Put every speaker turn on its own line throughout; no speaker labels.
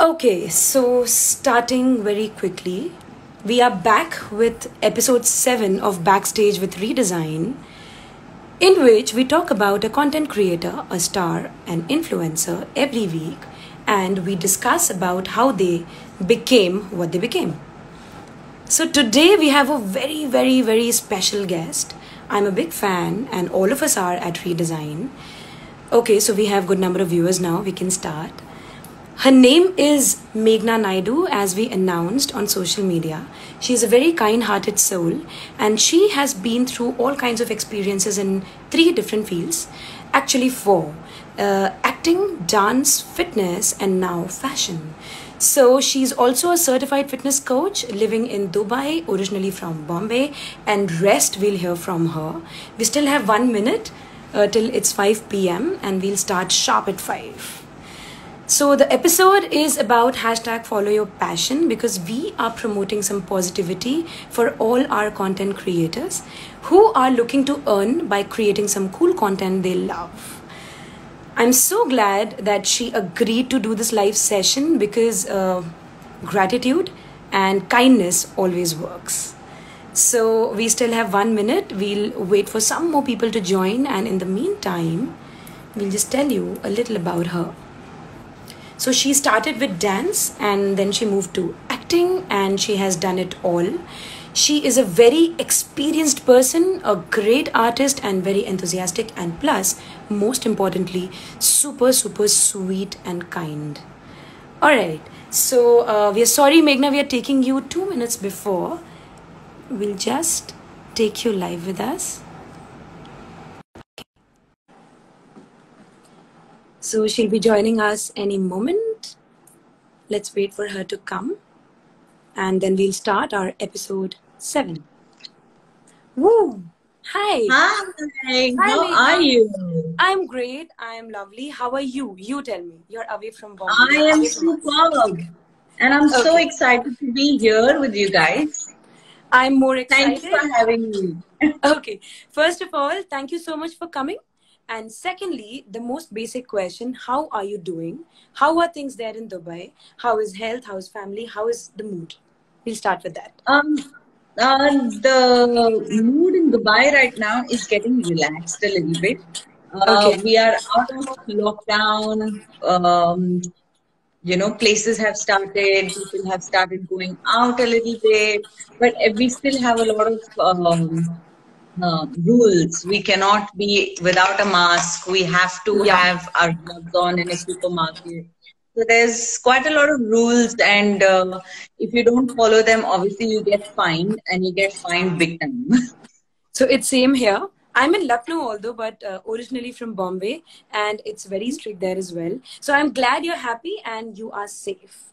Okay, so starting very quickly, we are back with episode 7 of Backstage with Redesign, in which we talk about a content creator, a star, an influencer every week, and we discuss about how they became what they became. So today we have a very, very, very special guest. I'm a big fan, and all of us are at Redesign. Okay, so we have good number of viewers now. We can start. Her name is Meghna Naidu, as we announced on social media. She is a very kind hearted soul, and she has been through all kinds of experiences in three different fields actually, four uh, acting, dance, fitness, and now fashion. So, she's also a certified fitness coach living in Dubai, originally from Bombay, and rest we'll hear from her. We still have one minute uh, till it's 5 pm, and we'll start sharp at 5. So the episode is about hashtag follow your passion because we are promoting some positivity for all our content creators who are looking to earn by creating some cool content they love. I'm so glad that she agreed to do this live session because uh, gratitude and kindness always works. So we still have one minute. We'll wait for some more people to join, and in the meantime, we'll just tell you a little about her. So she started with dance and then she moved to acting and she has done it all. She is a very experienced person, a great artist, and very enthusiastic, and plus, most importantly, super, super sweet and kind. Alright, so uh, we are sorry, Meghna, we are taking you two minutes before. We'll just take you live with us. So she'll be joining us any moment. Let's wait for her to come. And then we'll start our episode seven. Woo! Hi.
Hi.
Hi,
How are you?
I'm great. I'm lovely. How are you? You tell me. You're away from Bombay.
I
You're
am superb. And I'm so excited to be here with you guys.
I'm more
Thanks
excited.
for having me.
Okay. First of all, thank you so much for coming. And secondly, the most basic question How are you doing? How are things there in Dubai? How is health? How is family? How is the mood? We'll start with that.
Um, uh, the mood in Dubai right now is getting relaxed a little bit. Uh,
Okay.
we are out of lockdown. Um, you know, places have started, people have started going out a little bit, but we still have a lot of um, uh, rules. We cannot be without a mask. We have to
Yeah.
have our gloves on in a supermarket. So there's quite a lot of rules, and uh, if you don't follow them, obviously you get fined, and you get fined big time.
So it's same here. I'm in Lucknow, although, but uh, originally from Bombay, and it's very strict there as well. So I'm glad you're happy and you are safe.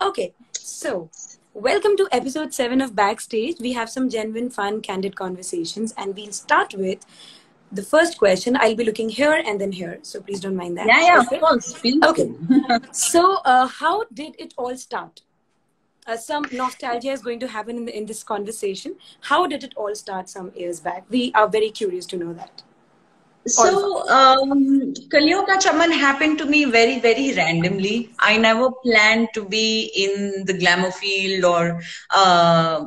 Okay, so welcome to episode seven of Backstage. We have some genuine, fun, candid conversations, and we'll start with the first question. I'll be looking here and then here, so please don't mind that.
yeah, yeah, of
Okay.
course. Please
Okay. So, uh, how did it all start? Uh, some nostalgia is going to happen in, the, in this conversation. How did it all start some years back? We are very curious to know that.
So, um, Chaman happened to me very, very randomly. I never planned to be in the glamour field or uh,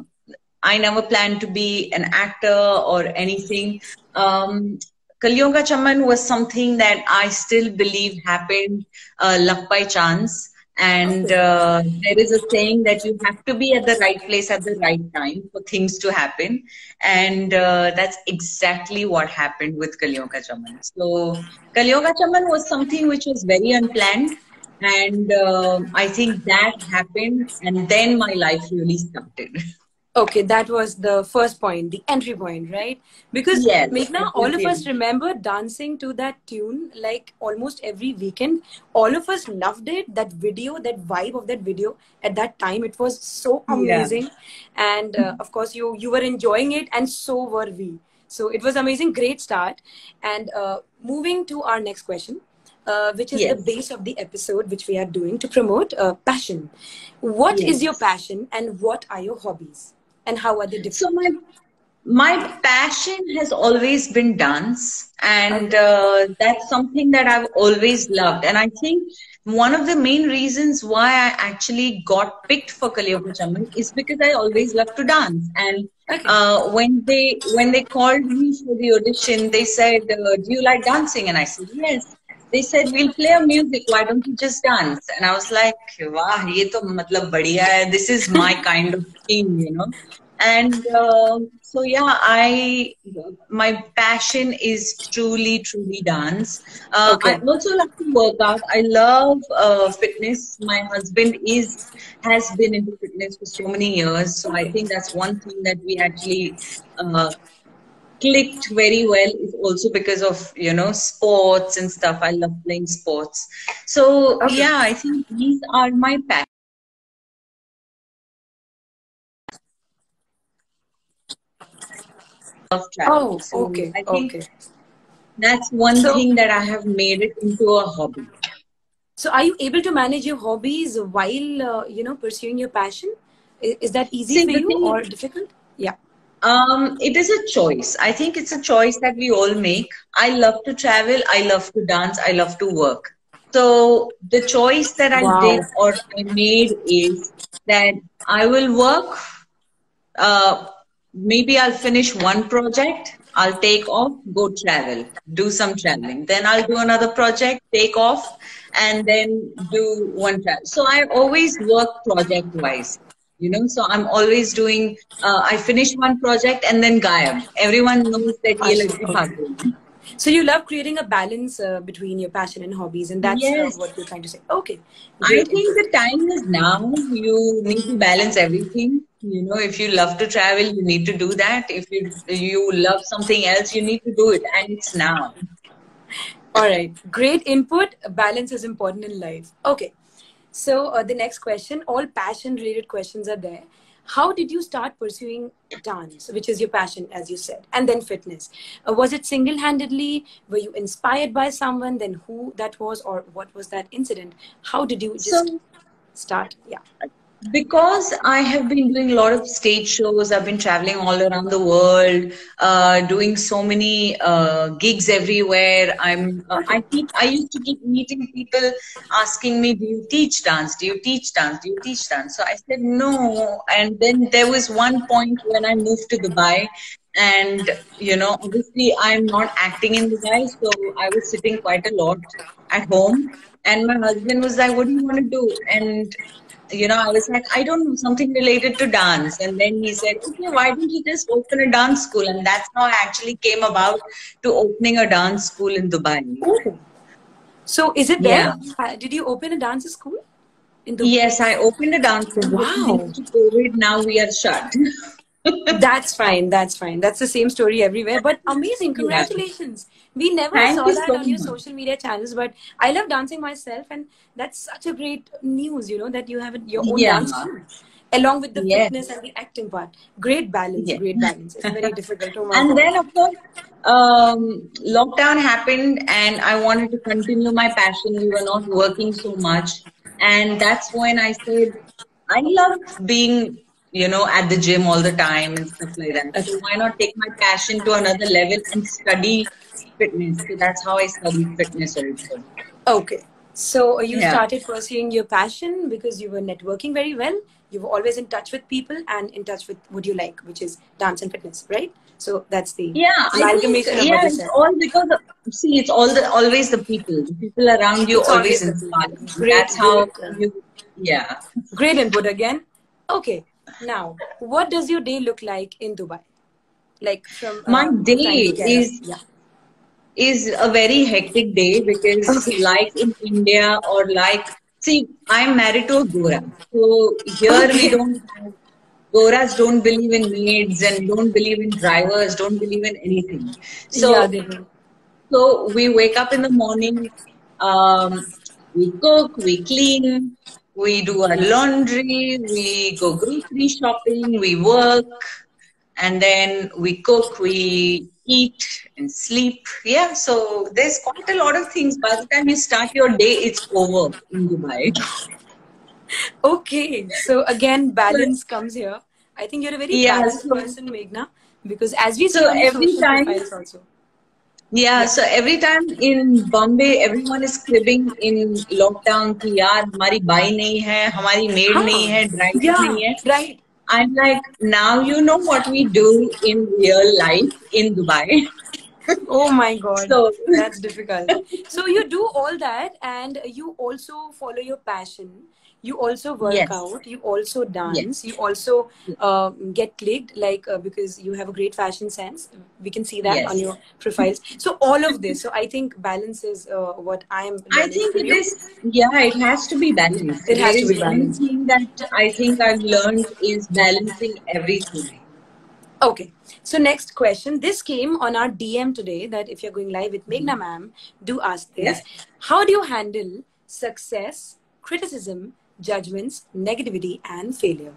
I never planned to be an actor or anything. Um, Chaman was something that I still believe happened uh, luck by chance. And uh, there is a saying that you have to be at the right place at the right time for things to happen. And uh, that's exactly what happened with Kaliyon Ka Chaman. So, Kaliyon Ka Chaman was something which was very unplanned. And uh, I think that happened. And then my life really started.
Okay, that was the first point, the entry point, right? Because
Yes,
Meghna, all of us remember dancing to that tune like almost every weekend. All of us loved it. That video, that vibe of that video at that time, it was so amazing. Yeah. And uh, of course, you you were enjoying it, and so were we. So it was amazing, great start. And uh, moving to our next question, uh, which is the base of the episode, which we are doing to promote uh, passion. What is your passion, and what are your hobbies, and how are they different?
So my my passion has always been dance, and uh, that's something that I've always loved. And I think one of the main reasons why I actually got picked for Kaliyon Ka Chaman is because I always love to dance. And okay. uh, when they when they called me for the audition, they said, uh, "Do you like dancing?" And I said, "Yes." They said, "We'll play a music. Why don't you just dance?" And I was like, "Wow, ye to matlab badhiya hai. This is my kind of thing, you know." And uh, so yeah i my passion is truly truly dance uh, okay. i also love to work out i love uh, fitness my husband is has been into fitness for so many years so i think that's one thing that we actually uh, clicked very well is also because of you know sports and stuff i love playing sports so okay. yeah i think these are my passions.
Oh, so okay. I think okay.
that's one so, thing that I have made it into a hobby.
So, are you able to manage your hobbies while uh, you know pursuing your passion? Is, is that easy See, for you thing, or difficult? Yeah.
Um, it is a choice. I think it's a choice that we all make. I love to travel. I love to dance. I love to work. So the choice that I wow. did or I made is that I will work uh, maybe I'll finish one project, I'll take off, go travel, do some traveling. Then I'll do another project, take off, and then do one travel. So I always work project wise. You know, so I'm always doing. Uh, I finish one project and then Gayab. Everyone knows that okay.
So you love creating a balance uh, between your passion and hobbies, and that's uh, yes. uh, what you're trying to say. Okay.
Great. I think the time is now. You need to balance everything you know if you love to travel you need to do that if you you love something else you need to do it and it's now
all right great input balance is important in life okay so uh, the next question all passion related questions are there. How did you start pursuing dance which is your passion as you said and then fitness? Uh, was it single-handedly? Were you inspired by someone? Then who that was or what was that incident? How did you just so, start? Yeah
because I have been doing a lot of stage shows, I've been traveling all around the world, uh, doing so many uh, gigs everywhere. I'm, uh, I keep, I used to keep meeting people asking me, "Do you teach dance? Do you teach dance? Do you teach dance?" So I said no, and then there was one point when I moved to Dubai, and you know, obviously I'm not acting in Dubai, so I was sitting quite a lot at home, and my husband was like, "What do you want to do?" and you know, I was like, I don't know, something related to dance. And then he said, okay, why don't you just open a dance school? And that's how I actually came about to opening a dance school in Dubai.
So is it there? Yeah. Did you open a dance school?
In Dubai? Yes, I opened a dance school. Wow. COVID, now we are shut.
that's fine. That's fine. That's the same story everywhere. But amazing. Congratulations. We never Thank saw that so on your social media channels, but I love dancing myself, and that's such a great news, you know, that you have your own yeah. dance along with the yes. fitness and the acting part. Great balance, yes. great balance. It's very difficult.
Oh and God. then, of course, um, lockdown happened, and I wanted to continue my passion. We were not working so much, and that's when I said, I love being you know, at the gym all the time and stuff like that. So why not take my passion to another level and study fitness? So that's how I studied fitness also.
Okay. So uh, you yeah. started pursuing your passion because you were networking very well. You were always in touch with people and in touch with what you like, which is dance and fitness, right? So that's the
yeah, amalgamation think, yeah, it's all because of, see, it's all the always the people, the people around you it's always inspire. That's how you yeah.
Great input again. Okay, now, what does your day look like in Dubai? Like from
uh, my day is yeah. is a very hectic day because okay. like in India or like see, I'm married to a Gora, so here okay. we don't have Goras don't believe in maids and don't believe in drivers, don't believe in anything. So, yeah, so we wake up in the morning, um, we cook, we clean, we do our laundry, we go grocery shopping, we work, and then we cook, we eat and sleep. Yeah, so there's quite a lot of things. By the time you start your day, it's over in Dubai.
okay, so again, balance comes here. I think you're a very yeah, balanced so, person, Meghna, because as we
so every time, also. Yeah, so every time in Bombay, everyone is cribbing in lockdown कि यार हमारी by नहीं है, हमारी maid
हाँ.
नहीं है, driver
Yeah,
नहीं है.
right.
I'm like, now you know what we do in real life in Dubai.
Oh my god,
So-
that's difficult. So you do all that, and you also follow your passion. you also work
Yes.
out. You also dance. You also uh, get clicked, like uh, because you have a great fashion sense. We can see that
Yes.
on your profiles. So all of this. So I think balance is uh, what I'm.
I think it is, yeah, it has to be balanced.
It has
There
to be balanced.
Thing that I think I've learned is balancing everything.
Okay. So next question. This came on our DM today that if you're going live with Meghna ma'am, do ask this.
Yes.
How do you handle success, criticism, judgments, negativity, and failure?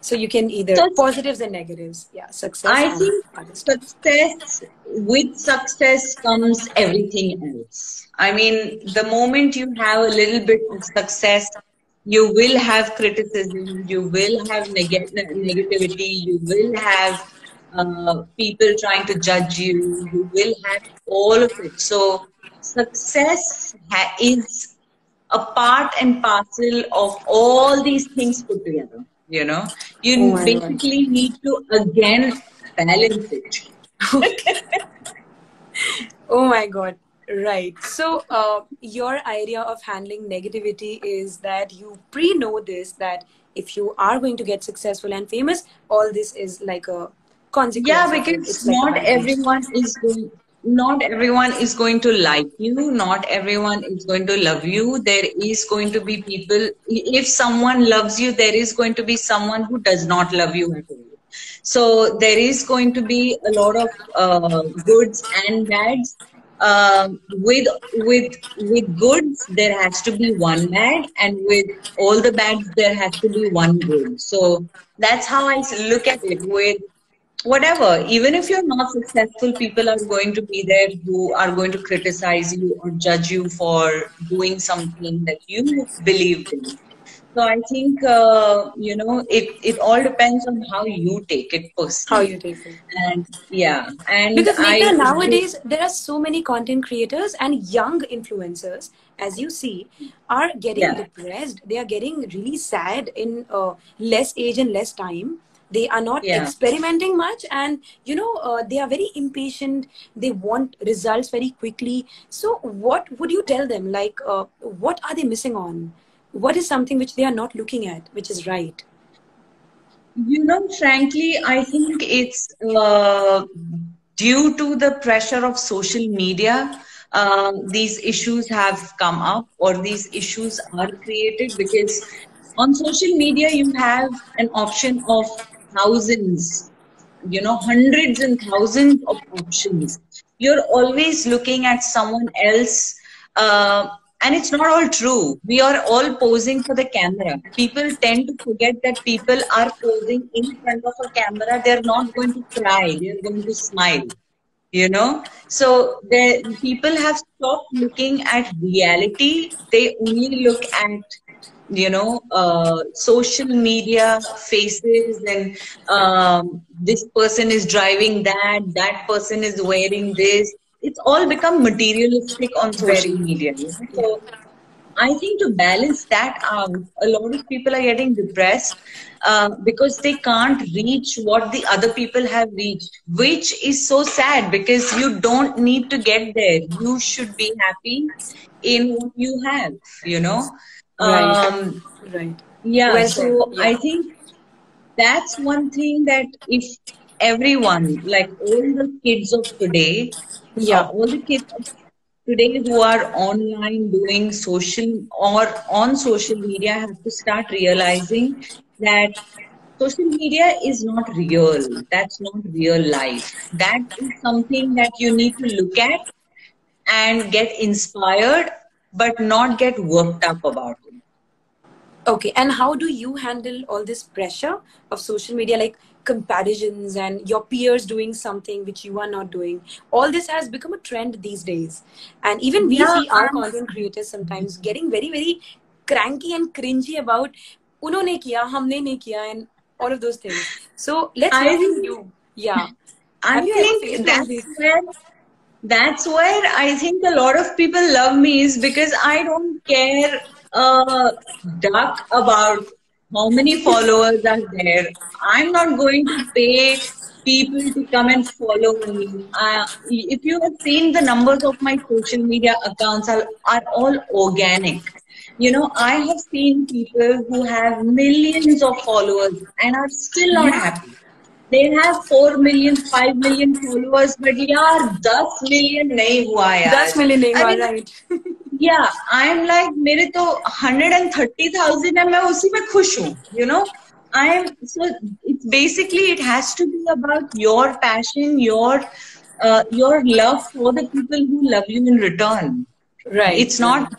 So you can either
So-
positives and negatives. Yeah, success.
I think success, with success comes everything else. I mean, the moment you have a little bit of success, you will have criticism, you will have neg- negativity, you will have uh, people trying to judge you, you will have all of it. So, success ha- is a part and parcel of all these things put together. You know, you
Oh
basically need to again balance it.
Oh my God. Right. So, uh, your idea of handling negativity is that you pre know this that if you are going to get successful and famous, all this is like a consequence.
Yeah, because
It's
not everyone is going. Not everyone is going to like you. Not everyone is going to love you. There is going to be people. If someone loves you, there is going to be someone who does not love you. So there is going to be a lot of uh, goods and bads. Um, with with with goods, there has to be one bad, and with all the bads, there has to be one good. So that's how I look at it. With whatever, even if you're not successful, people are going to be there who are going to criticize you or judge you for doing something that you believed in. So I think uh, you know it. It all depends on how you take it personally How
you take it.
And yeah, and
Because Meghna, nowadays there are so many content creators and young influencers, as you see, are getting
Yeah.
depressed. They are getting really sad in uh, less age and less time. They are not
Yeah.
experimenting much, and you know uh, they are very impatient. They want results very quickly. So, what would you tell them? Like, uh, what are they missing on? What is something which they are not looking at, which is right?
You know, frankly, I think it's uh, due to the pressure of social media. Uh, these issues have come up, or these issues are created because on social media you have an option of thousands, you know, hundreds and thousands of options. You're always looking at someone else. Uh, and it's not all true. We are all posing for the camera. People tend to forget that people are posing in front of a camera. They're not going to cry. They're going to smile. You know, so the people have stopped looking at reality. They only look at you know uh, social media faces and um, this person is driving that that person is wearing this. It's all become materialistic on social media so i think to balance that out a lot of people are getting depressed uh, because they can't reach what the other people have reached which is so sad because you don't need to get there. You should be happy in what you have you know
Right.
um,
Right.
yeah,
Well
so.
Yeah.
I think that's one thing that if everyone, like all the kids of today,
Yeah.
uh, all the kids of today who are online doing social or on social media have to start realizing that social media is not real. That's not real life. That is something that you need to look at and get inspired, but not get worked up about it.
Okay, and how do you handle all this pressure of social media, like comparisons and your peers doing something which you are not doing? All this has become a trend these days. And even we
yeah,
see our content creators sometimes getting very, very cranky and cringy about, unhone kiya, humne ne kiya, and all of those things. So let's hear you. Yeah.
I think that's where that's where I think a lot of people love me is because I don't care a duck about how many followers are there. I'm not going to pay people to come and follow me. Uh, if you have seen the numbers of my social media accounts are, are all organic. You know, I have seen people who have millions of followers and are still not happy they have four million five million followers but यार दस million नहीं हुआ है
दस million नहीं हुआ right
या I am like मेरे तो हंड्रेड एंड थर्टी थाउज़ेंड है मैं उसी में खुश हूँ you know I am so it's basically it has to be about your passion your your love for the people who love you in return
right
it's not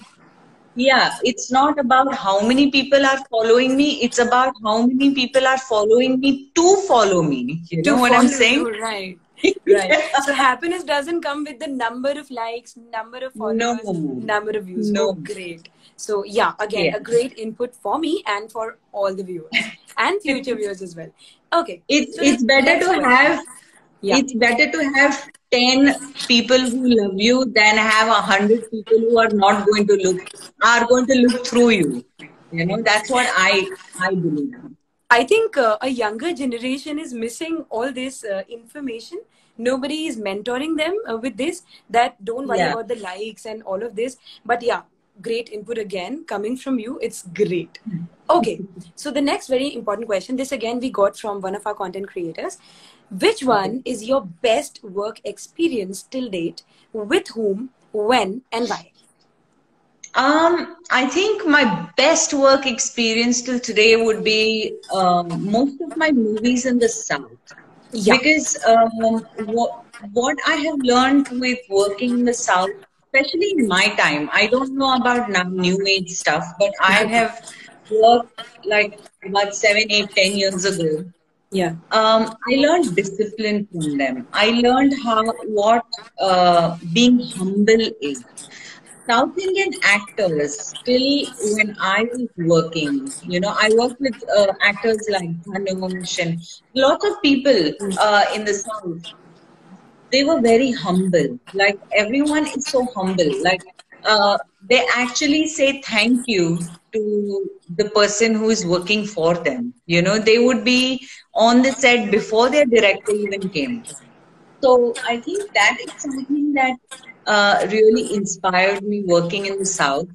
yeah it's not about how many people are following me it's about how many people are following me to follow me. You know what i'm saying?
you, right. Right. So happiness doesn't come with the number of likes number of followers no. number of views. No. Oh, great. So yeah again yeah. a great input for me and for all the viewers and future viewers as well. Okay.
It's so it's better to have yeah. it's better to have 10 people who love you than have a hundred people who are not going to look are going to look through you you know that's what i i believe
i think uh, a younger generation is missing all this uh, information nobody is mentoring them uh, with this that don't worry yeah. about the likes and all of this but yeah great input again coming from you it's great okay so the next very important question this again we got from one of our content creators which one is your best work experience till date? With whom, when, and why?
Um, I think my best work experience till today would be um, most of my movies in the South. Yeah. Because um, what, what I have learned with working in the South, especially in my time, I don't know about now new age stuff, but I have worked like about seven, eight, ten years ago.
Yeah.
Um, i learned discipline from them. I learned how what uh, being humble is. South indian actors still when i was working you know i worked with uh, actors like dhanush and lots of people uh, in the south they were very humble like everyone is so humble like uh, they actually say thank you to the person who is working for them. You know, they would be on the set before their director even came. So I think that is something that uh, really inspired me working in the South.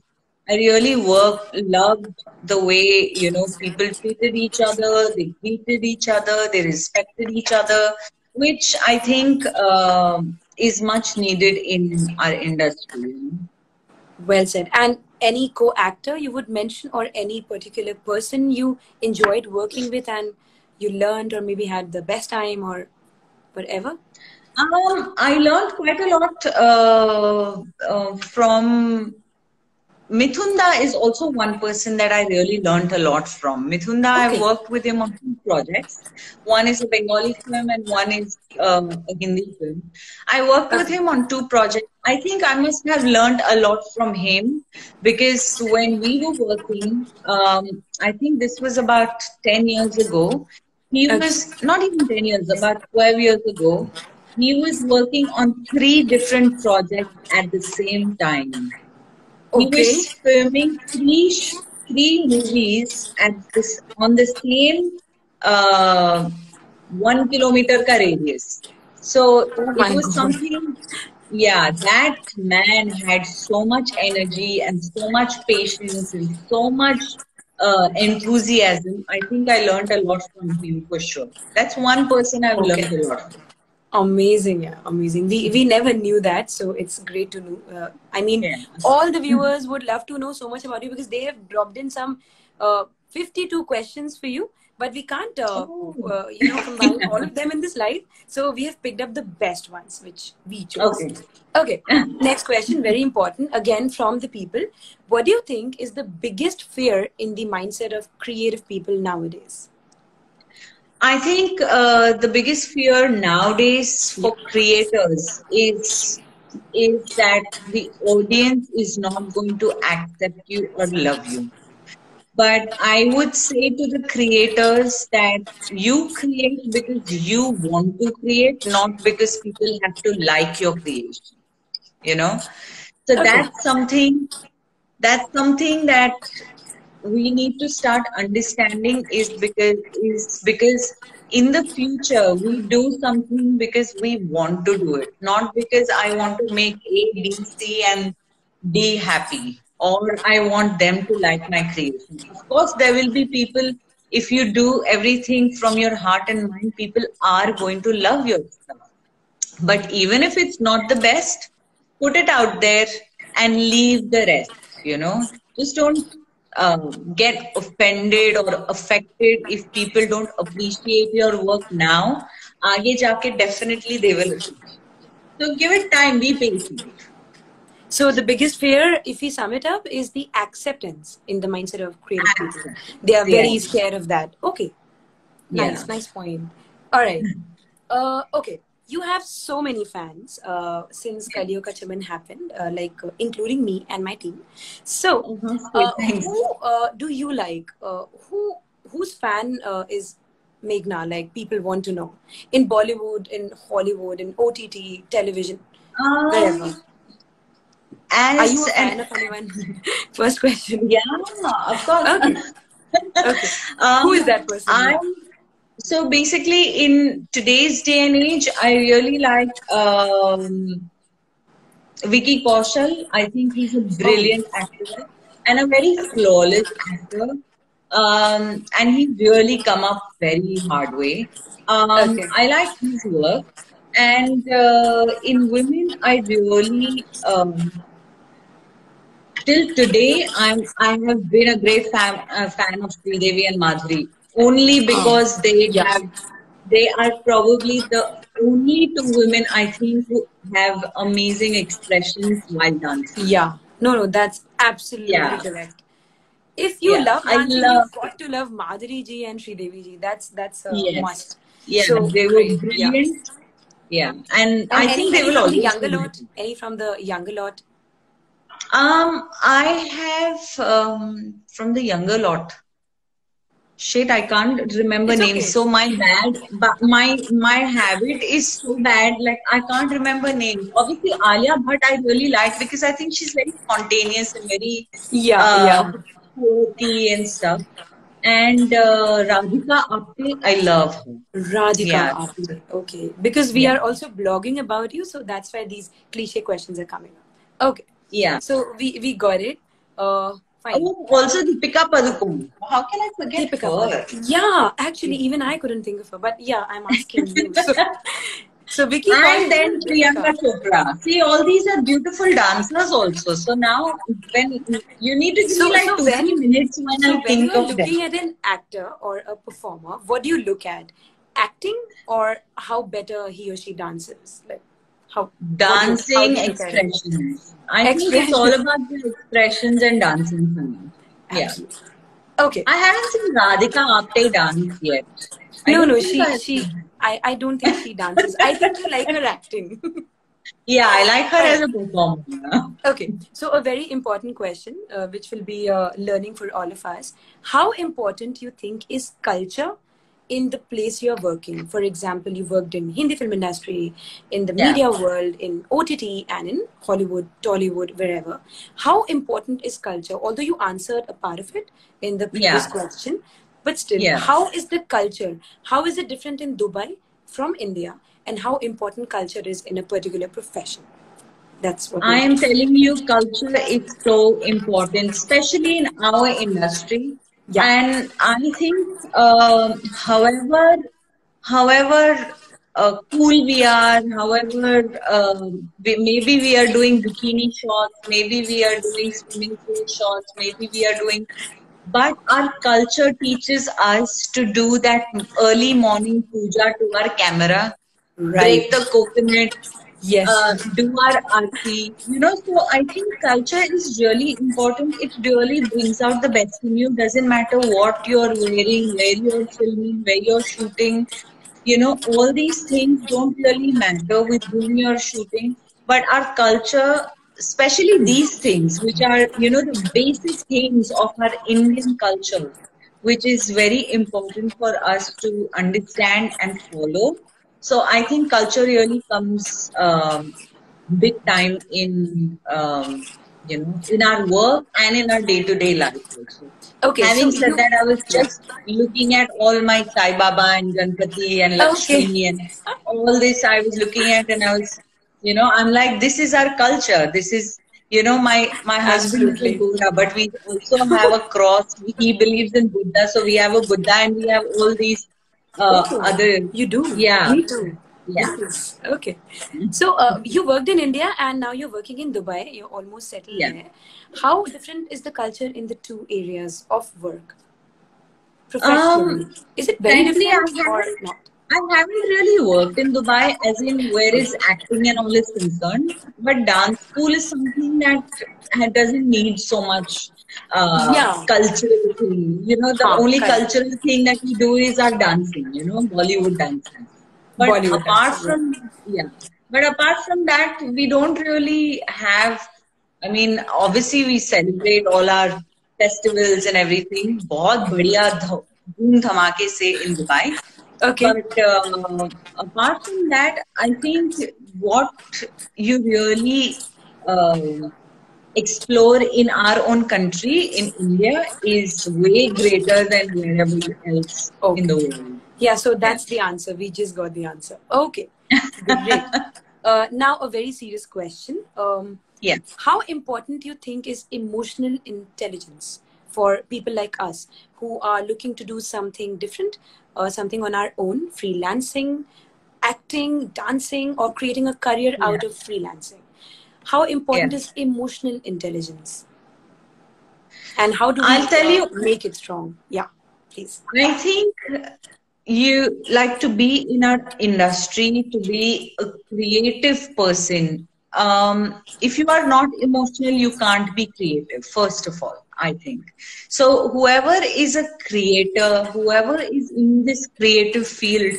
I really work, loved the way, you know, people treated each other, they treated each other, they respected each other, which I think uh, is much needed in our industry.
Well said. And any co-actor you would mention or any particular person you enjoyed working with and you learned or maybe had the best time or whatever
um, i learned quite a lot uh, uh, from Mithunda is also one person that I really learned a lot from. Mithunda, okay. I worked with him on two projects. One is a Bengali film and one is um, a Hindi film. I worked with him on two projects. I think I must have learned a lot from him because when we were working, um, I think this was about 10 years ago. He was not even 10 years, about 12 years ago. He was working on three different projects at the same time. Okay. He was filming three three movies at this on the same uh, one kilometer ka radius. So oh it was God. something. Yeah, that man had so much energy and so much patience and so much uh, enthusiasm. I think I learned a lot from him for sure. That's one person I've okay. learned a lot from
amazing yeah amazing we we never knew that so it's great to know uh, i mean yeah. all the viewers would love to know so much about you because they have dropped in some uh, 52 questions for you but we can't uh, oh. Uh, you know combine all of them in this live so we have picked up the best ones which we chose okay, okay. next question very important again from the people what do you think is the biggest fear in the mindset of creative people nowadays
I think uh, the biggest fear nowadays for creators is is that the audience is not going to accept you or love you. But I would say to the creators that you create because you want to create, not because people have to like your creation. you know so okay. that's something that's something that we need to start understanding is because is because in the future we do something because we want to do it. Not because i want to make a b c and d happy or i want them to like my creation. Of course there will be people if you do everything from your heart and mind people are going to love your stuff. But even if it's not the best put it out there and leave the rest you know? Just don't um, get offended or affected if people don't appreciate your work now. Aage jaake definitely they will. So give it time, be patient.
So the biggest fear, if we sum it up, is the acceptance in the mindset of creative people. They are very yeah. scared of that. Okay. Nice, yeah. nice point. All right. Uh, okay you have so many fans uh, since Chaman happened, uh, like uh, including me and my team. So, mm-hmm. Uh, who uh, do you like? Uh, who whose fan is Meghna? Like people want to know in Bollywood, in Hollywood, in OTT, television, um, wherever. Are you a fan of anyone? First question.
Yeah, of course. Okay.
okay. Um, who is that person?
I'm so basically, in today's day and age, I really like um, Vicky Kaushal. I think he's a brilliant actor and a very flawless actor. Um, and he really come up very hard way. Um, okay. I like his work. And uh, in women, I really um, till today, I'm I have been a great fan uh, fan of Sridevi and Madhuri only because oh, they yeah. have they are probably the only two women I think who have amazing expressions while dancing.
Yeah. No, no, that's absolutely yeah. correct. If you yeah, love dancing, love, you've got to love Madhuri ji and Sri Devi ji. That's that's a yes. must.
Yeah, so they were brilliant. Yeah, yeah. And, and, I think they will
also. The younger lot, any from the younger lot?
Um, I have um, from the younger lot shit i can't remember it's names okay. so my bad but my my habit is so bad like i can't remember names obviously alia but i really like because i think she's very spontaneous and very
yeah uh,
yeah and stuff and uh, Radhika Apte, I love her.
Radhika yeah. Apte, okay. Because we yeah. are also blogging about you, so that's why these cliche questions are coming up. Okay.
Yeah.
So we, we got it. Uh,
Fine. Oh, also Deepika Padukone. How can I forget Deepika her?
Yeah, actually, even I couldn't think of her. But yeah, I'm asking you. So, so Vicky
and then Priyanka Chopra. See, all these are beautiful dancers also. So now, when you need to give so, me like so two when, three minutes when so I think
of them. looking at an actor or a performer, what do you look at? Acting or how better he or she dances? Like how
dancing how expressions. I think it's all about the expressions and dancing for me. Yeah.
Okay.
I haven't seen Radhika Apte dance yet.
no, no, she, I she, I, I don't think she dances. I think you like her acting.
yeah, I like her as a performer.
Okay, so a very important question, uh, which will be uh, learning for all of us. How important you think is culture in the place you're working. For example, you worked in Hindi film industry, in the yeah. media world, in OTT, and in Hollywood, Tollywood, wherever. How important is culture? Although you answered a part of it in the previous yeah. question, but still, yeah. how is the culture? How is it different in Dubai from India? And how important culture is in a particular profession? That's what
I am telling you, culture is so important, especially in our industry yeah. And I think, uh, however, however uh, cool we are, however, uh, we, maybe we are doing bikini shots, maybe we are doing swimming pool shots, maybe we are doing, but our culture teaches us to do that early morning puja to our camera, right. break the coconut,
yes. Uh,
do our arti you know so i think culture is really important. It really brings out the best in you. Doesn't matter what you're wearing where you're filming where you're shooting. You know all these things don't really matter with whom you're shooting. But our culture especially these things which are you know the basic things of our indian culture which is very important for us to understand and follow so I think culture really comes um, big time in um, you know in our work and in our day to day life also. Okay. Having so said you, that, I was just looking at all my Sai Baba and Ganpati and Lakshmi okay. and all this. I was looking at and I was, you know, I'm like, this is our culture. This is, you know, my my husband Absolutely. is Buddha, but we also have a cross. He believes in Buddha, so we have a Buddha and we have all these uh, other.
You do,
yeah.
Me too.
Yeah.
Okay. So uh, you worked in India and now you're working in Dubai. You're almost settled yeah. there. How different is the culture in the two areas of work? Professionally, um, is it very different or not?
I haven't really worked in Dubai, as in where is acting and all is concerned. But dance school is something that doesn't need so much uh, yeah. cultural thing. You know, the huh, only cultural thing that we do is our dancing. You know, Bollywood dancing. But Bollywood apart dancing. from yeah, but apart from that, we don't really have I mean, obviously we celebrate all our festivals and everything. बहुत बढ़िया धूम धमाके से in Dubai.
Okay.
But uh, apart from that, I think what you really uh, explore in our own country, in India, is way greater than wherever else okay. in the world.
Yeah, so that's the answer. We just got the answer. Okay. Great. uh, now, a very serious question. Um,
Yes.
How important do you think is emotional intelligence for people like us who are looking to do something different, or something on our own, freelancing, acting, dancing, or creating a career yeah. out of freelancing? How important is emotional intelligence? And how do we
I'll tell uh, you,
make it strong? Yeah, please.
I think you like to be in our industry to be a creative person um, if you are not emotional, you can't be creative, first of all, I think. So, whoever is a creator, whoever is in this creative field,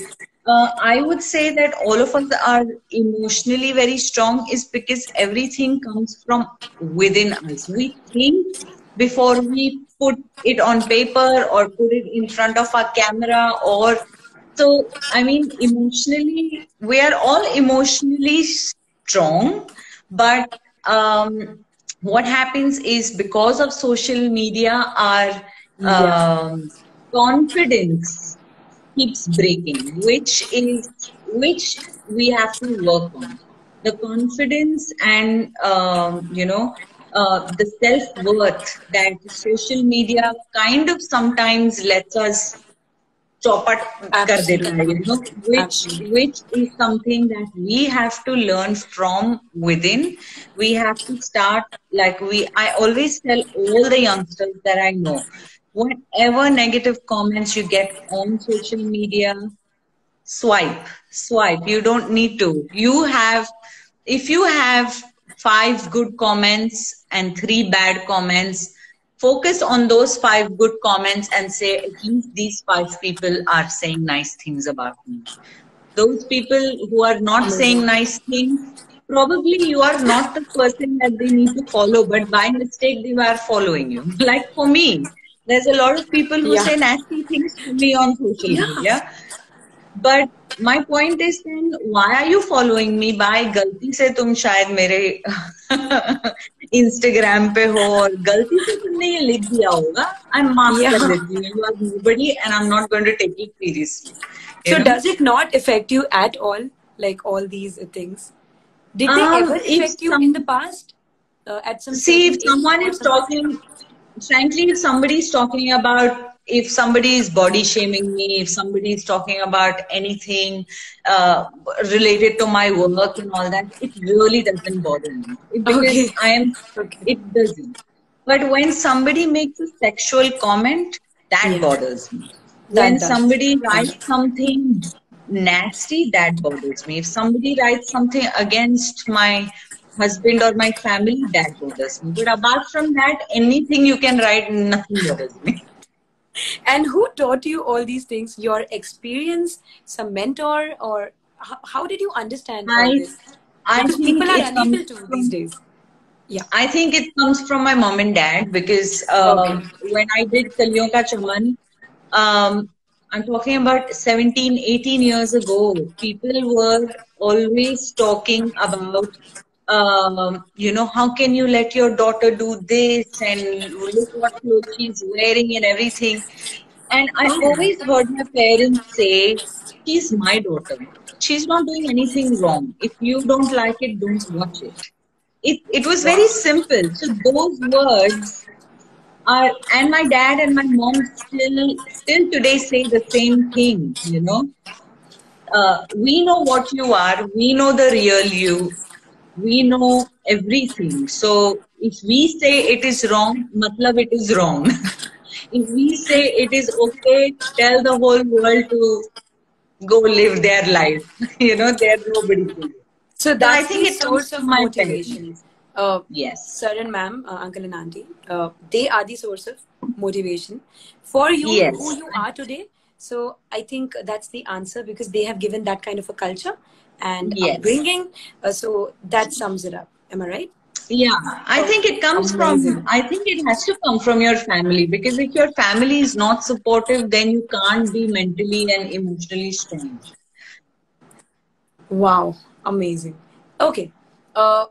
uh, I would say that all of us are emotionally very strong, is because everything comes from within us. We think before we put it on paper or put it in front of our camera or so i mean emotionally we are all emotionally strong but um, what happens is because of social media our um, confidence keeps breaking which is which we have to work on the confidence and um, you know uh, the self-worth that social media kind of sometimes lets us चौपट कर देता है you know which which is something that we have to learn from within we have to start like we i always tell all the youngsters that i know whatever negative comments you get on social media swipe swipe. You don't need to. You have if you have five good comments and three bad comments focus on those five good comments and say at least these five people are saying nice things about me. Those people who are not saying nice things probably you are not the person that they need to follow but by mistake they are following you. Like for me there's a lot of people who yeah. say nasty things to me on social yeah. media but my point is then why are you following me by गलती से तुम शायद मेरे Instagram पे हो और गलती से तुमने ये लिख दिया होगा आई एम माफ कर देती हूँ you are nobody and I am not going to take it seriously
so know? does it not affect you at all like all these things did they um, ever affect you some, in the past uh, at some
see if someone is talking frankly if somebody is talking about if somebody is body shaming me, if somebody is talking about anything uh, related to my work and all that, it really doesn't bother me because okay. I am. Okay. It doesn't. But when somebody makes a sexual comment, that yeah. bothers me. That when does. somebody writes something nasty, that bothers me. If somebody writes something against my husband or my family, that bothers me. But apart from that, anything you can write, nothing bothers me.
And who taught you all these things? Your experience some mentor or how, how did you understand I, all this? I think people are unable to these days.
Yeah. I think it comes from my mom and dad because um, okay. when i did Kaliyon Ka Chaman um, i'm talking about 17 18 years ago people were always talking about um, you know, how can you let your daughter do this and look what clothes she's wearing and everything. And I always heard my parents say, she's my daughter. She's not doing anything wrong. If you don't like it, don't watch it. It, it was very simple. So those words are, and my dad and my mom still, still today say the same thing, you know. Uh, we know what you are. We know the real you we know everything. So if we say it is wrong, matlab it is wrong. if we say it is okay, tell the whole world to go live their life. you know, there's nobody to
So that's I think it's source of motivation.
Uh, yes.
Sir and ma'am, uh, uncle and auntie, uh, they are the source of motivation for you,
yes.
who you are today. So I think that's the answer because they have given that kind of a culture and
yes.
upbringing. Uh, so that sums it up. Am I right?
Yeah, I think it comes Amazing. from, I think it has to come from your family because if your family is not supportive, then you can't be mentally and emotionally strong.
Wow, amazing. Okay. Uh,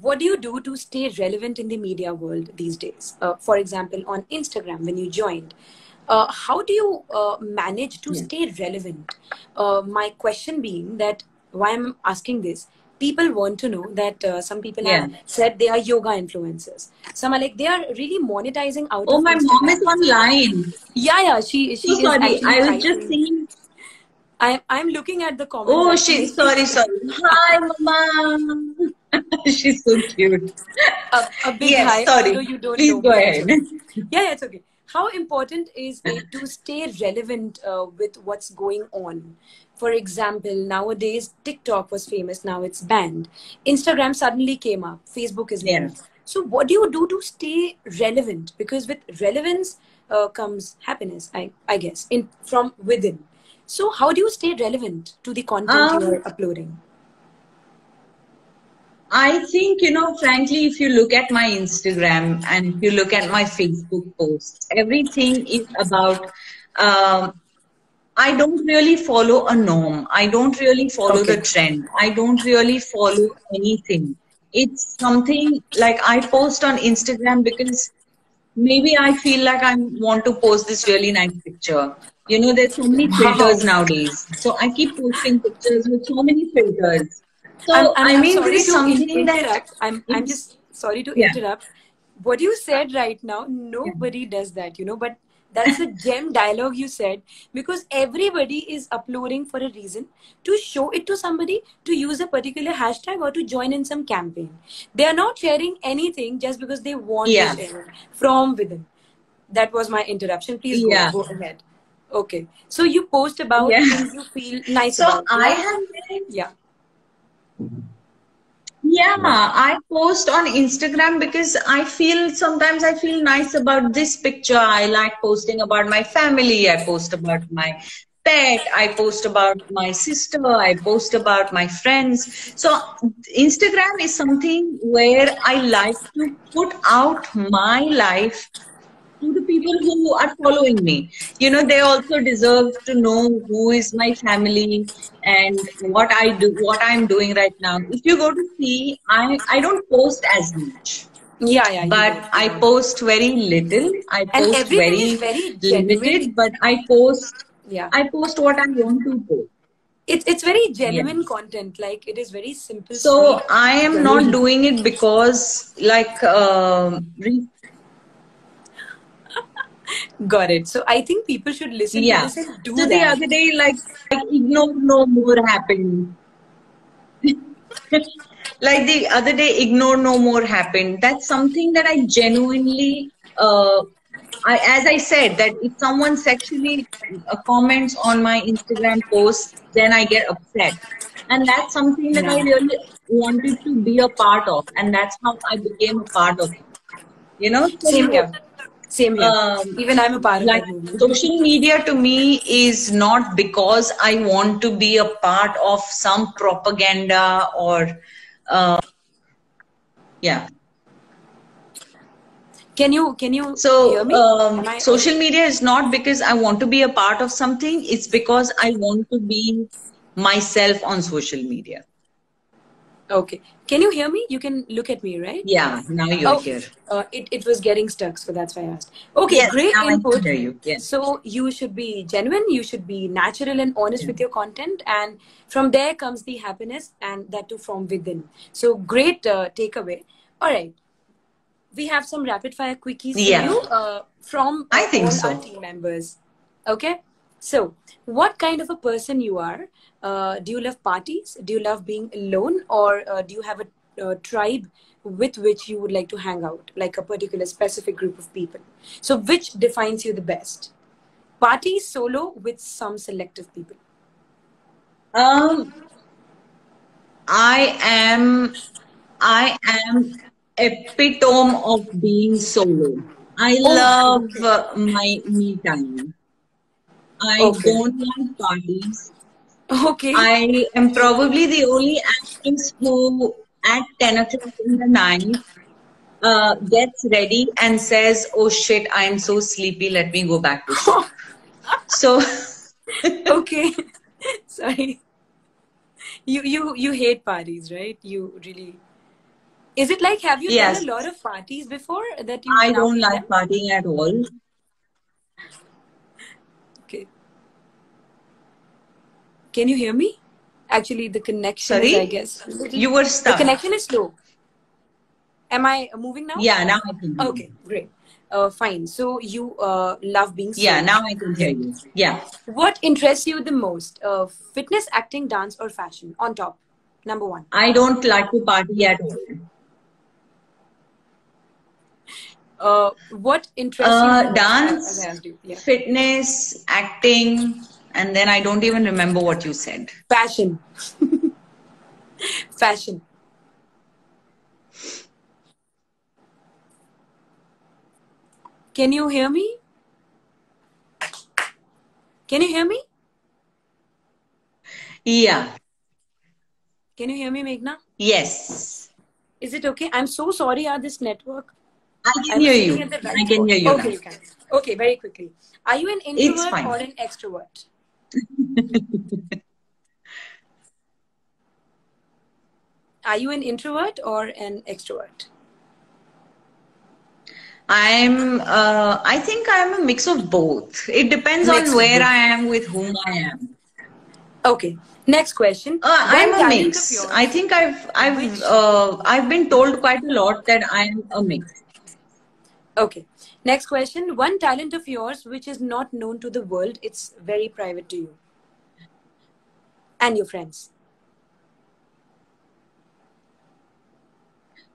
what do you do to stay relevant in the media world these days? Uh, for example, on Instagram, when you joined, uh, how do you uh, manage to yeah. stay relevant? Uh, my question being that why I'm asking this. People want to know that uh, some people yeah. have said they are yoga influencers. Some are like they are really monetizing out.
Oh, my Instagram. mom is online.
Yeah, yeah, she she.
So sorry, I was just seeing.
I I'm looking at the comments.
Oh, she's sorry, sorry. Hi, mama. she's so cute.
A, a big
yes,
hi.
Sorry.
You don't
Please
know
go ahead.
yeah, yeah, it's okay how important is it to stay relevant uh, with what's going on for example nowadays tiktok was famous now it's banned. Instagram suddenly came up facebook is there
yeah.
so what do you do to stay relevant? Because with relevance uh, comes happiness i i guess in from within. So how do you stay relevant to the content um, you're uploading?
I think, you know, frankly, if you look at my Instagram and if you look at my Facebook posts, everything is about, um, I don't really follow a norm. I don't really follow okay. the trend. I don't really follow anything. It's something like I post on Instagram because maybe I feel like I want to post this really nice picture. You know, there's so many filters nowadays. So I keep posting pictures with so many filters
so I'm, I'm, i mean, sorry to something that I'm, I'm just sorry to yeah. interrupt. What you said right now, nobody yeah. does that, you know, but that's a gem dialogue you said because everybody is uploading for a reason to show it to somebody to use a particular hashtag or to join in some campaign. They are not sharing anything just because they want yeah. to share from within. That was my interruption. Please go, yeah. go ahead. Okay. So you post about yeah. things you feel nice
so
about
i have
yeah
yeah, I post on Instagram because I feel sometimes I feel nice about this picture. I like posting about my family. I post about my pet. I post about my sister. I post about my friends. So Instagram is something where I like to put out my life to the people who are following me. You know, they also deserve to know who is my family and what I do, what I'm doing right now. If you go to see, I I don't post as much.
Yeah, yeah.
But I post very little. I post very, very limited, but I post.
Yeah.
I post what I want to post
it's it's very genuine yes. content like it is very simple
so i am not doing it because like uh,
Got it. So I think people should listen yeah. to this and do
so
that.
the other day, like, like ignore no more happened. like the other day, ignore no more happened. That's something that I genuinely, uh, I, as I said, that if someone sexually uh, comments on my Instagram post, then I get upset. And that's something that yeah. I really wanted to be a part of. And that's how I became a part of it. You know?
So Same here. Same here. Um, Even I'm a part like of
that Social media to me is not because I want to be a part of some propaganda or, uh, yeah.
Can you can you
so um, I, social media is not because I want to be a part of something. It's because I want to be myself on social media.
Okay. Can you hear me? You can look at me, right?
Yeah, now you're
Oh,
here.
Uh, it, it was getting stuck, so that's why I asked. Okay,
Yes,
great
now I can
input.
you. Yes.
So you should be genuine, you should be natural and honest with your content, and from there comes the happiness, and that too from within. So great uh, takeaway. All right, we have some rapid fire quickies
Yeah.
for you uh, from
I think
all
so.
our team members. Okay, so what kind of a person you are? Uh, do you love parties? Do you love being alone, or uh, do you have a, uh tribe with which you would like to hang out, like a particular specific group of people? So, which defines you the best? Party, solo, with some selective people.
Um, I am, I am epitome of being solo. I
Oh,
love
okay.
my me time. I
Okay.
don't like parties.
Okay.
I am probably the only actress who, at 10 o'clock in the night, uh, gets ready and says, Oh shit, I am so sleepy, let me go back to sleep. So,
okay. Sorry. You you you hate parties, right? You really. Is it like have you
yes,
done a lot of parties before that you
I don't like
them?
partying at all.
Okay. Can you hear me? Actually, the connection is, I
Sorry?
guess.
You were stuck.
The connection is slow. Am I moving now?
Yeah, now I can hear you.
Okay, great. Uh, fine. So you uh, love being
Yeah, now I can hear you. Yeah.
What interests you the most? Uh, fitness, acting, dance, or fashion? On top, number one.
I don't like to party at all.
Uh, what interests you
Uh, dance,
yeah.
fitness, acting, and then I don't even remember what you said.
Fashion. Fashion. Can you hear me? Can you hear me?
Yeah.
Can you hear me, Meghna?
Yes.
Is it okay? I'm so sorry, are this network.
I can hear you.
the
I can hear you
Okay. Okay, very quickly. Are you an introvert or an extrovert? Are you an introvert or an extrovert?
I'm, uh, I think I'm a mix of both. It depends
Mix
on where. I am with whom I am.
Okay. Next question.
Uh, I'm a mix.
yours
I think I've, I've, uh, I've been told quite a lot that I'm a mix.
Okay. Next question. One talent of yours which is not known to the world, it's very private to you and your friends.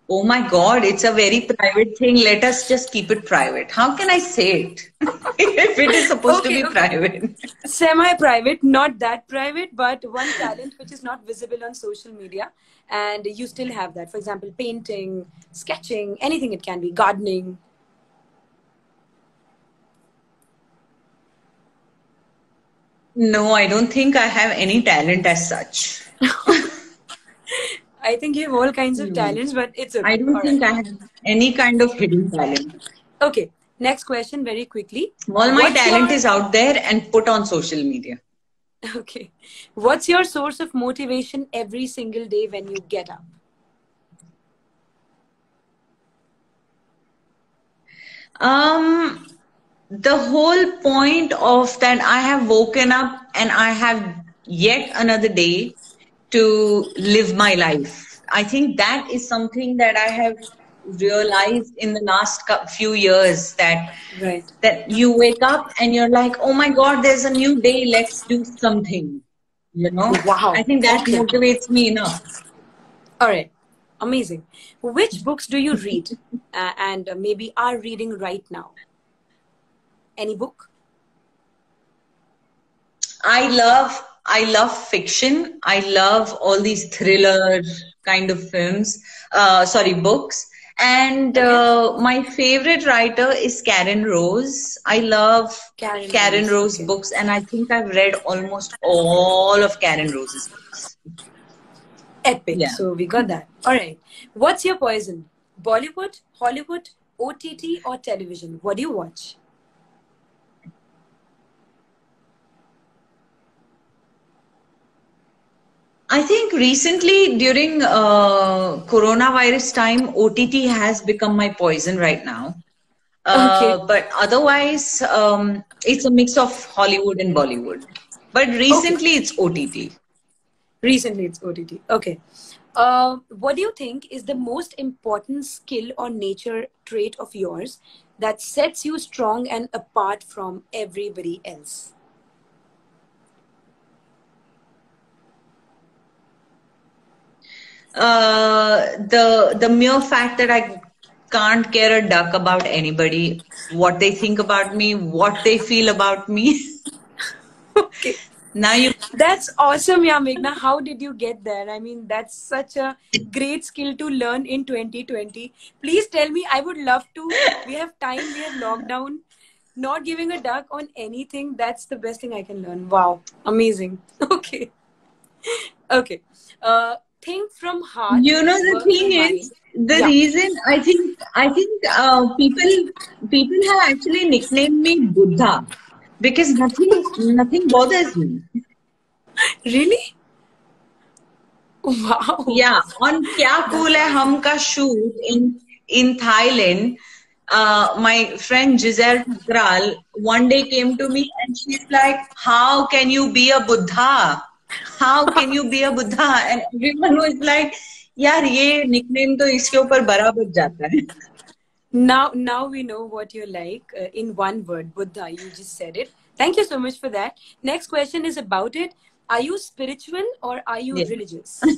Oh my God, it's a very private thing. Let us just keep it private. How can I say it if it is supposed to be
okay.
private?
Semi private, not that private, but one talent which is not visible on social media and you still have that. For example, painting, sketching, anything it can be, gardening.
No, I don't think I have any talent as such.
I think you have all kinds of talents, but it's okay.
I don't
All
think
right.
I have any kind of hidden talent.
Okay. Next question, very quickly.
All my
What's
talent
your
is out there and put on social media.
okay? What's your source of motivation every single day when you get up?
Um, the whole point of that I have woken up and I have yet another day to live my life. I think that is something that I have realized in the last few years that
Right.
that you wake up and you're like, oh my God, there's a new day. Let's do something. You know,
Wow.
I think that
Okay.
motivates me enough.
All right. Amazing. Which books do you read uh, and uh, maybe are reading right now? Any book?
I love I love fiction. I love all these thriller kind of films. Uh, sorry, books. And uh, my favorite writer is Karen Rose. I love
Karen
Karen
Rose.
Rose books, and I think I've read almost all of Karen Rose's books.
Epic.
Yeah.
So we got that. All right. What's your poison? Bollywood, Hollywood, OTT, or television? What do you watch?
I think recently during uh, coronavirus time, OTT has become my poison right now. Uh, okay. But otherwise, um, it's a mix of Hollywood and Bollywood. But recently, okay. it's OTT.
Recently, it's OTT. Okay. Uh, what do you think is the most important skill or nature trait of yours that sets you strong and apart from everybody else?
Uh, the the mere fact that I can't care a duck about anybody, what they think about me, what they feel about me.
okay. Now you. That's awesome, yeah, Meghna. How did you get there? I mean, that's such a great skill to learn in 2020. Please tell me. I would love to. We have time. We have lockdown. Not giving a duck on anything. That's the best thing I can learn. Wow, amazing. Okay. Okay. Uh, think from heart.
You know the thing is the yeah. reason I think I think uh, people people have actually nicknamed me Buddha because nothing nothing bothers me.
Really? Wow.
Yeah, on Kya Cool Hai Hum ka shoot in in Thailand. Uh, my friend Giselle Kral one day came to me and she's like, "How can you be a Buddha?" how can you be a Buddha? And everyone was like, यार ये nickname तो इसके ऊपर बराबर जाता है
now now we know what you're like uh, in one word buddha you just said it thank you so much for that next question is about it are you spiritual or are you yes. religious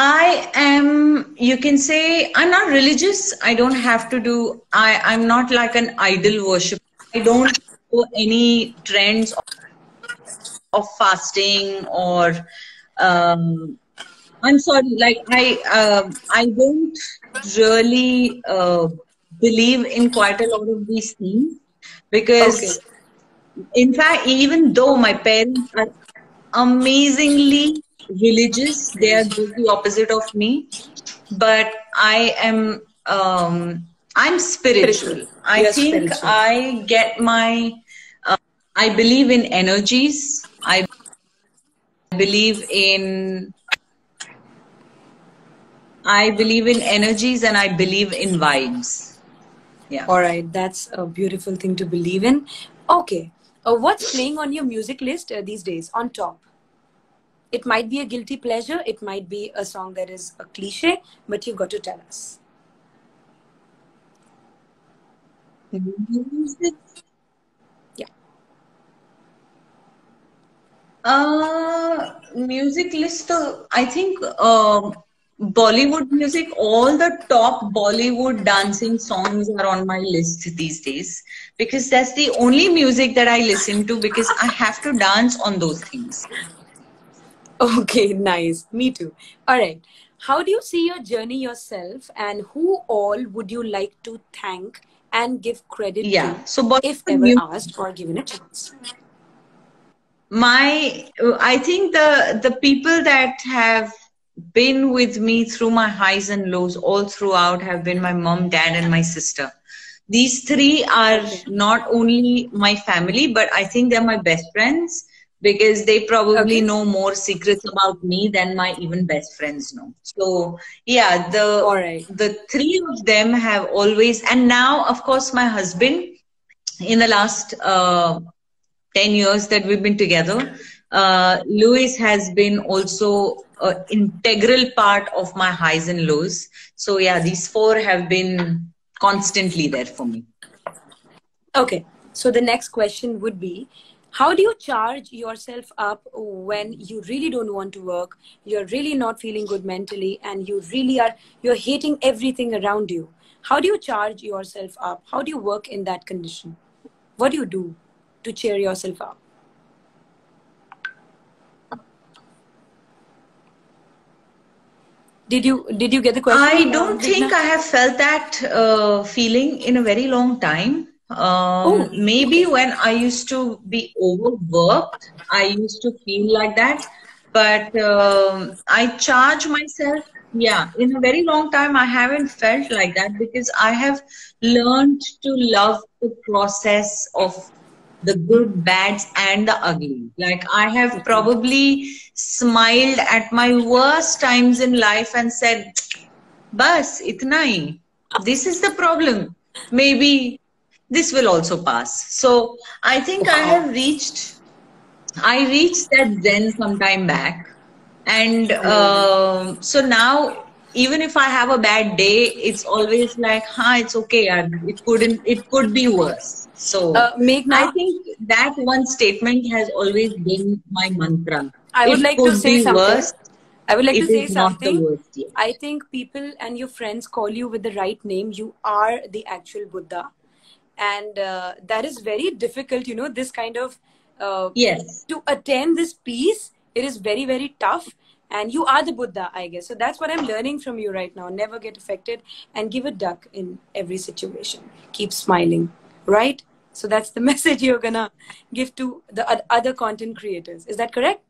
I am, you can say, I'm not religious. I don't have to do, I, I'm not like an idol worship. I don't follow any trends of fasting or, um, I'm sorry, like I, uh, I don't really uh, believe in quite a lot of these things because, okay. in fact, even though my parents are amazingly religious. They are the opposite of me. But I am um, I'm spiritual. spiritual. I think spiritual. I get my uh, I believe in energies. I believe in I believe in energies and I believe in vibes.
Yeah. All right, that's a beautiful thing to believe in. Okay. Uh, what's playing on your music list uh, these days on top? It might be a guilty pleasure, it might be a song that is a cliche, but you've got to tell us.
Music. Yeah. Uh, music list. Uh, I think uh, Bollywood music. All the top Bollywood dancing songs are on my list these days because that's the only music that I listen to because I have to dance on those things.
Okay, nice. Me too. All right. How do you see your journey yourself and who all would you like to thank and give credit yeah. to so if ever you, asked or given a chance?
My I think the the people that have been with me through my highs and lows all throughout have been my mom, dad, and my sister. These three are not only my family, but I think they're my best friends because they probably okay. know more secrets about me than my even best friends know. So yeah, the the three of them have always and now of course my husband in the last uh, 10 years that we've been together uh, Luis has been also an integral part of my highs and lows. So yeah, these four have been constantly there for me.
Okay. So the next question would be how do you charge yourself up when you really don't want to work you're really not feeling good mentally and you really are you're hating everything around you? How do you charge yourself up? How do you work in that condition? What do you do to cheer yourself up? Did you did you get the question?
I don't think i have felt that uh, feeling in a very long time um, oh, maybe when I used to be overworked, I used to feel like that. But um, I charge myself. Yeah, in a very long time, I haven't felt like that because I have learned to love the process of the good, bads, and the ugly. Like I have probably smiled at my worst times in life and said, "Bas, itna hi. This is the problem. Maybe this will also pass." So I think wow. I have reached. I reached that Zen some time back, and uh, so now even if I have a bad day, it's always like, "Huh, it's okay. It couldn't. It could be worse." So uh, Meghna, I think that one statement has always been my mantra.
I would it like to say something. Worse, I would like to say something. I think people and your friends call you with the right name. You are the actual Buddha, and uh, that is very difficult. You know, this kind of uh,
yes
to attain this peace. It is very very tough, and you are the Buddha, I guess. So that's what I'm learning from you right now. Never get affected, and give a duck in every situation. Keep smiling right? So that's the message you're gonna give to the other content creators. Is that correct?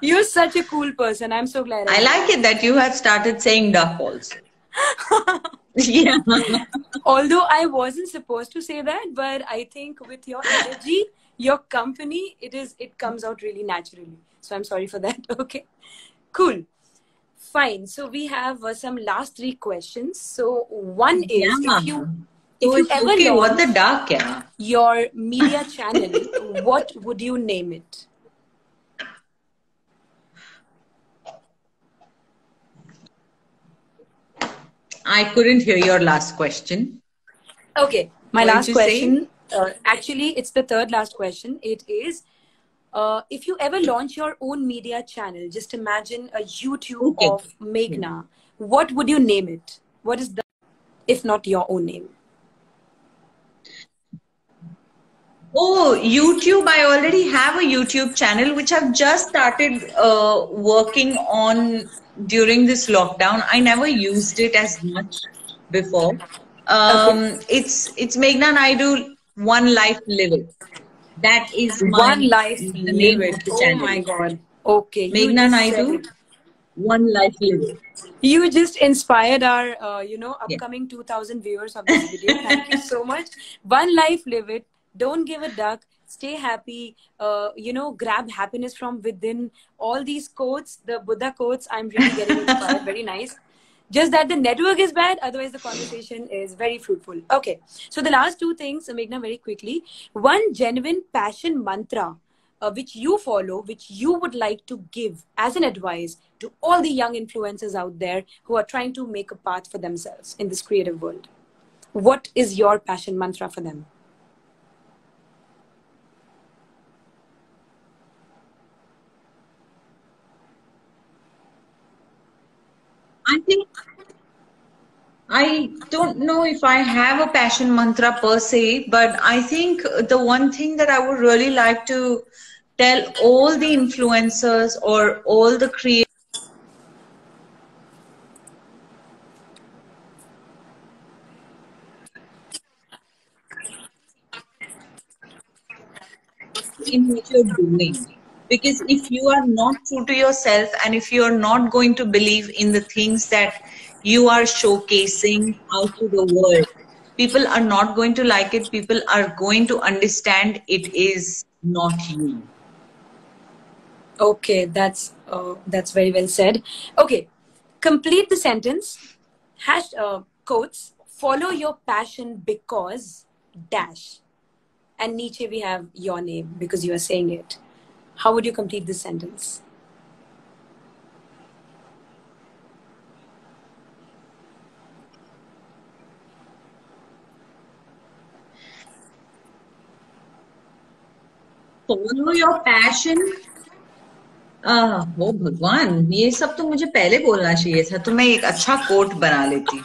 You're such a cool person. I'm so glad.
I, I like it that you have started saying duck also. yeah.
Although I wasn't supposed to say that, but I think with your energy, your company, it is it comes out really naturally. So I'm sorry for that. Okay. Cool. Fine. So we have uh, some last three questions. So one is yeah. if you if you ever okay,
what the dark yeah.
your media channel, what would you name it?
I couldn't hear your last question.
Okay, my what last question. Uh, actually, it's the third last question. It is uh, if you ever launch your own media channel, just imagine a YouTube okay. of Meghna. What would you name it? What is the, if not your own name?
Oh, YouTube. I already have a YouTube channel which I've just started uh, working on during this lockdown. I never used it as much before. Um, okay. It's it's Meghna Naidu One Life Living. That is
one life lived. Oh my god. Okay.
Meghna Naidu. One life lived.
You just inspired our, uh, you know, upcoming yeah. 2,000 viewers of this video. Thank you so much. One life, live it. Don't give a duck. Stay happy. Uh, you know, grab happiness from within. All these quotes, the Buddha quotes, I'm really getting inspired. Very nice just that the network is bad otherwise the conversation is very fruitful okay so the last two things Meghna very quickly one genuine passion mantra uh, which you follow which you would like to give as an advice to all the young influencers out there who are trying to make a path for themselves in this creative world what is your passion mantra for them
I think I don't know if I have a passion mantra per se, but I think the one thing that I would really like to tell all the influencers or all the creators in what you're doing because if you are not true to yourself and if you are not going to believe in the things that you are showcasing out to the world people are not going to like it. People are going to understand it is not you.
Okay that's uh, that's very well said. Okay complete the sentence. Hash uh, quotes follow your passion because dash. And Nietzsche we have your name because you are saying it how would you complete this sentence?
Follow your passion. आ, ओ भगवान ये सब तो मुझे पहले बोलना चाहिए था तो मैं एक अच्छा कोट बना लेती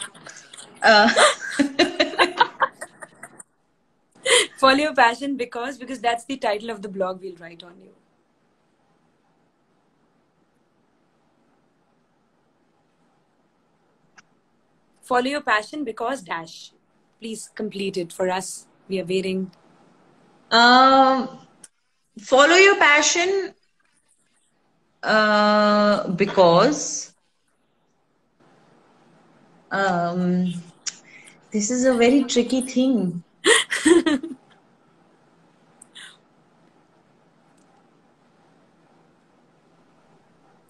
follow your passion because because that's the title of the blog we'll write on you Follow your passion because dash please complete it for us we are waiting
um follow your passion uh, because Um, this is a very tricky thing.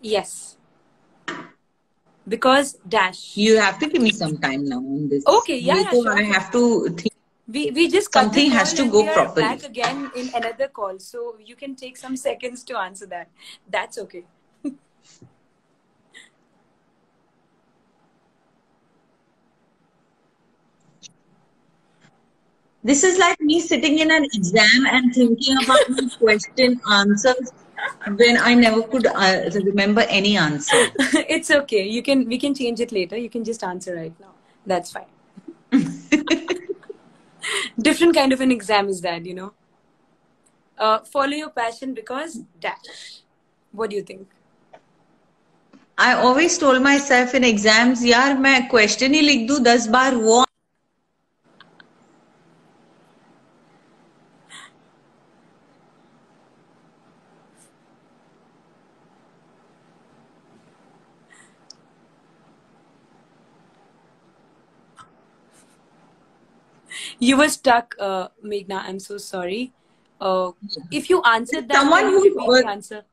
yes. Because dash.
You have to give me some time now on this.
Okay, yeah, yeah sure.
I have to think.
We, we just
something has to go properly.
Back again in another call, so you can take some seconds to answer that. That's okay.
This is like me sitting in an exam and thinking about my question answers when I never could uh, remember any answer.
it's okay. You can we can change it later. You can just answer right now. That's fine. Different kind of an exam is that, you know. Uh, follow your passion because dash. What do you think?
I always told myself in exams, यार मैं question ही लिख दूँ दस बार वो
you were stuck, uh, Meghna. I'm so sorry. Uh, if you answered that,
someone who would
answer.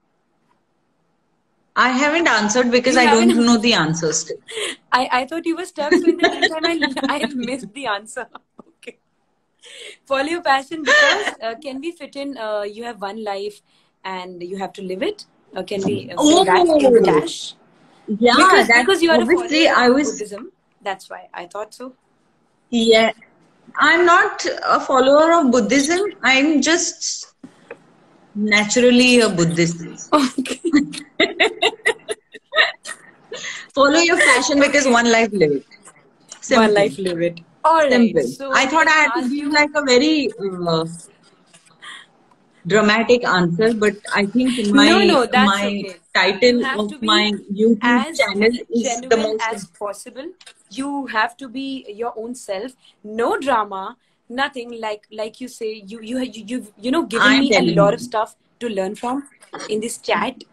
I haven't answered because you I don't know the answers.
I, I thought you were stuck, so in the meantime, I, I missed the answer. Okay. Follow your passion because uh, can we fit in? Uh, you have one life and you have to live it. Uh, can we uh, oh. that dash?
Yeah,
because, because you are
obviously I was
Buddhism. That's why I thought so.
Yeah, I'm not a follower of Buddhism. I'm just naturally a Buddhist. Okay. Follow your passion because one life live it.
Simple. One life live it. All right. Simple.
So I thought I had to give like a very uh, dramatic answer, but I think my no, no, my okay. title of my YouTube channel is the most
as possible. You have to be your own self. No drama nothing. Like like you say you you you you've you know given I'm me a lot you. of stuff to learn from in this chat.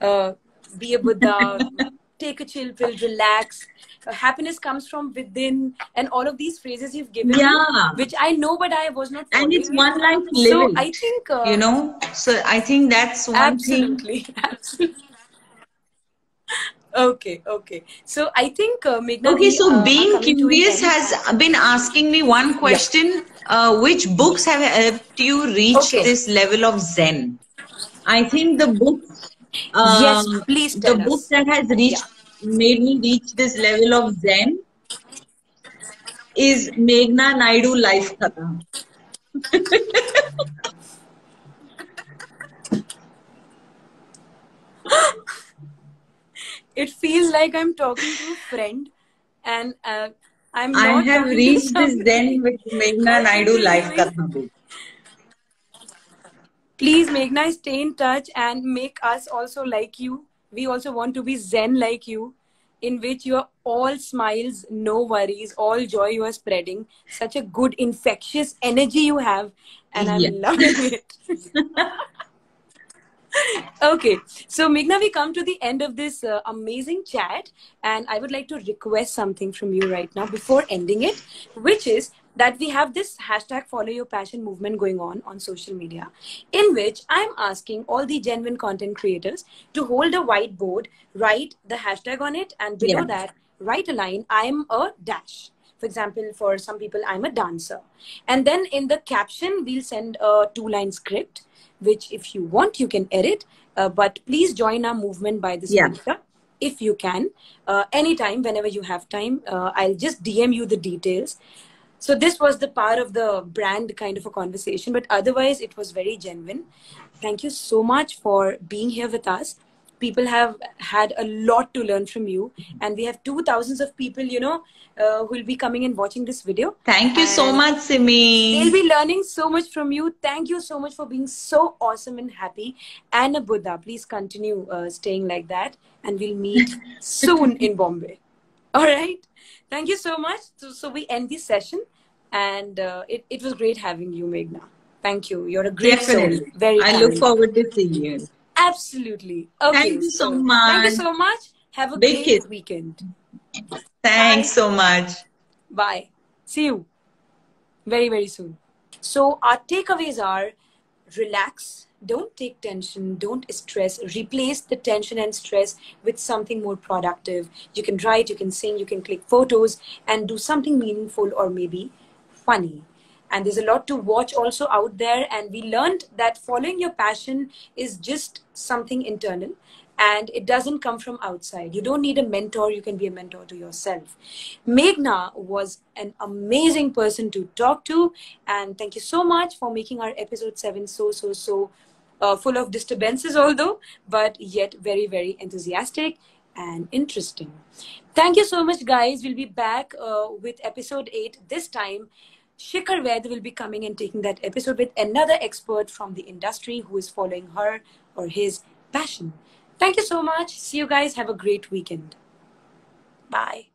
Uh, be a buddha take a chill pill relax happiness comes from within and all of these phrases you've given
yeah.
me which i know but i was not
and it's one life
so i think uh,
you know so i think that's one
absolutely
thing.
absolutely Okay, okay. So I think uh, Meghna.
Okay, so uh, being curious has been asking me one question: yeah. uh, Which books have helped you reach okay. this level of Zen? I think the book.
Um, yes, please.
the us. book that has reached yeah. Made me reach this level of Zen is Meghna Naidu Life Katha.
it feels like I'm talking to a friend, and uh, I'm.
I have reached this Zen with Meghna Naidu life Katha
Please, Meghna, stay in touch and make us also like you. We also want to be Zen like you, in which you are all smiles, no worries, all joy you are spreading. Such a good, infectious energy you have, and I'm yeah. loving it. okay so Meghna, we come to the end of this uh, amazing chat and i would like to request something from you right now before ending it which is that we have this hashtag follow your passion movement going on on social media in which i'm asking all the genuine content creators to hold a whiteboard write the hashtag on it and below yeah. that write a line i'm a dash for example for some people i'm a dancer and then in the caption we'll send a two line script which if you want you can edit uh, but please join our movement by this yeah. if you can uh, anytime whenever you have time uh, i'll just dm you the details so this was the part of the brand kind of a conversation but otherwise it was very genuine. Thank you so much for being here with us. People have had a lot to learn from you and we have two thousands of people you know uh, who will be coming and watching this video.
Thank you so much simi.
they'll be learning so much from you. Thank you so much for being so awesome and happy. And a buddha please continue uh, staying like that and we'll meet soon in bombay all right thank you so much so, so we end this session and uh, it, it was great having you meghna thank you you're a great Definitely. soul very
i look forward to seeing you
Absolutely. Okay.
Thank you so, so much.
Thank you so much. Have a Big great kiss. weekend.
Thanks Bye. so much.
Bye. See you very, very soon. So, our takeaways are relax, don't take tension, don't stress, replace the tension and stress with something more productive. You can write, you can sing, you can click photos and do something meaningful or maybe funny. And there's a lot to watch also out there. And we learned that following your passion is just something internal and it doesn't come from outside. You don't need a mentor, you can be a mentor to yourself. Meghna was an amazing person to talk to, and thank you so much for making our episode 7 so, so, so uh, full of disturbances, although, but yet very, very enthusiastic and interesting. Thank you so much, guys. We'll be back uh, with episode 8 this time. Shikhar Ved will be coming and taking that episode with another expert from the industry who is following her or his passion. Thank you so much. See you guys. Have a great weekend. Bye.